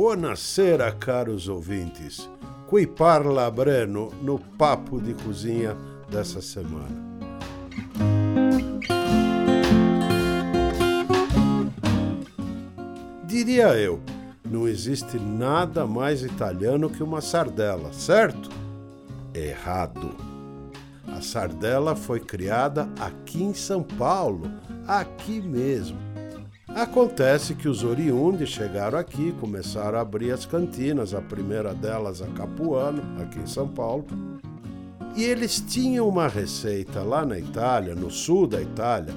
Buonasera, caros ouvintes. Qui parla Breno no Papo de Cozinha dessa semana. Diria eu, não existe nada mais italiano que uma sardela, certo? Errado. A sardela foi criada aqui em São Paulo, aqui mesmo Acontece que os oriundes chegaram aqui, começaram a abrir as cantinas, a primeira delas a Capuano, aqui em São Paulo. E eles tinham uma receita lá na Itália, no sul da Itália,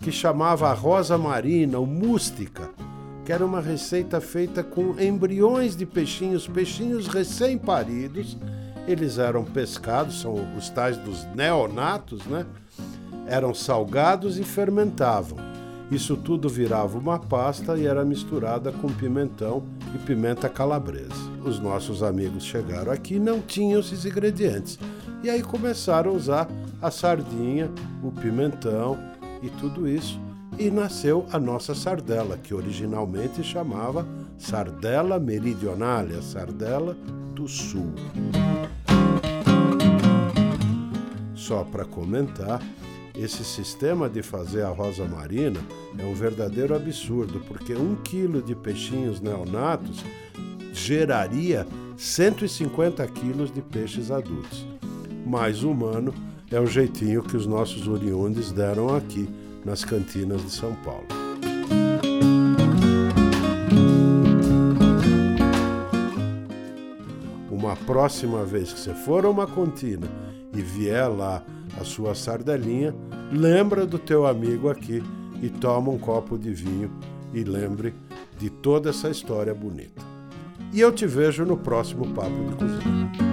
que chamava a rosa marina, ou mústica, que era uma receita feita com embriões de peixinhos, peixinhos recém-paridos. Eles eram pescados, são os tais dos neonatos, né? Eram salgados e fermentavam. Isso tudo virava uma pasta e era misturada com pimentão e pimenta calabresa. Os nossos amigos chegaram aqui e não tinham esses ingredientes. E aí começaram a usar a sardinha, o pimentão e tudo isso. E nasceu a nossa sardela, que originalmente chamava Sardela Meridionale, a sardela do sul. Só para comentar, esse sistema de fazer a rosa marina é um verdadeiro absurdo, porque um quilo de peixinhos neonatos geraria 150 quilos de peixes adultos. Mais humano é o jeitinho que os nossos oriundes deram aqui nas cantinas de São Paulo. Uma próxima vez que você for a uma cantina e vier lá a sua sardelinha, lembra do teu amigo aqui e toma um copo de vinho e lembre de toda essa história bonita. E eu te vejo no próximo Papo de Cozinha.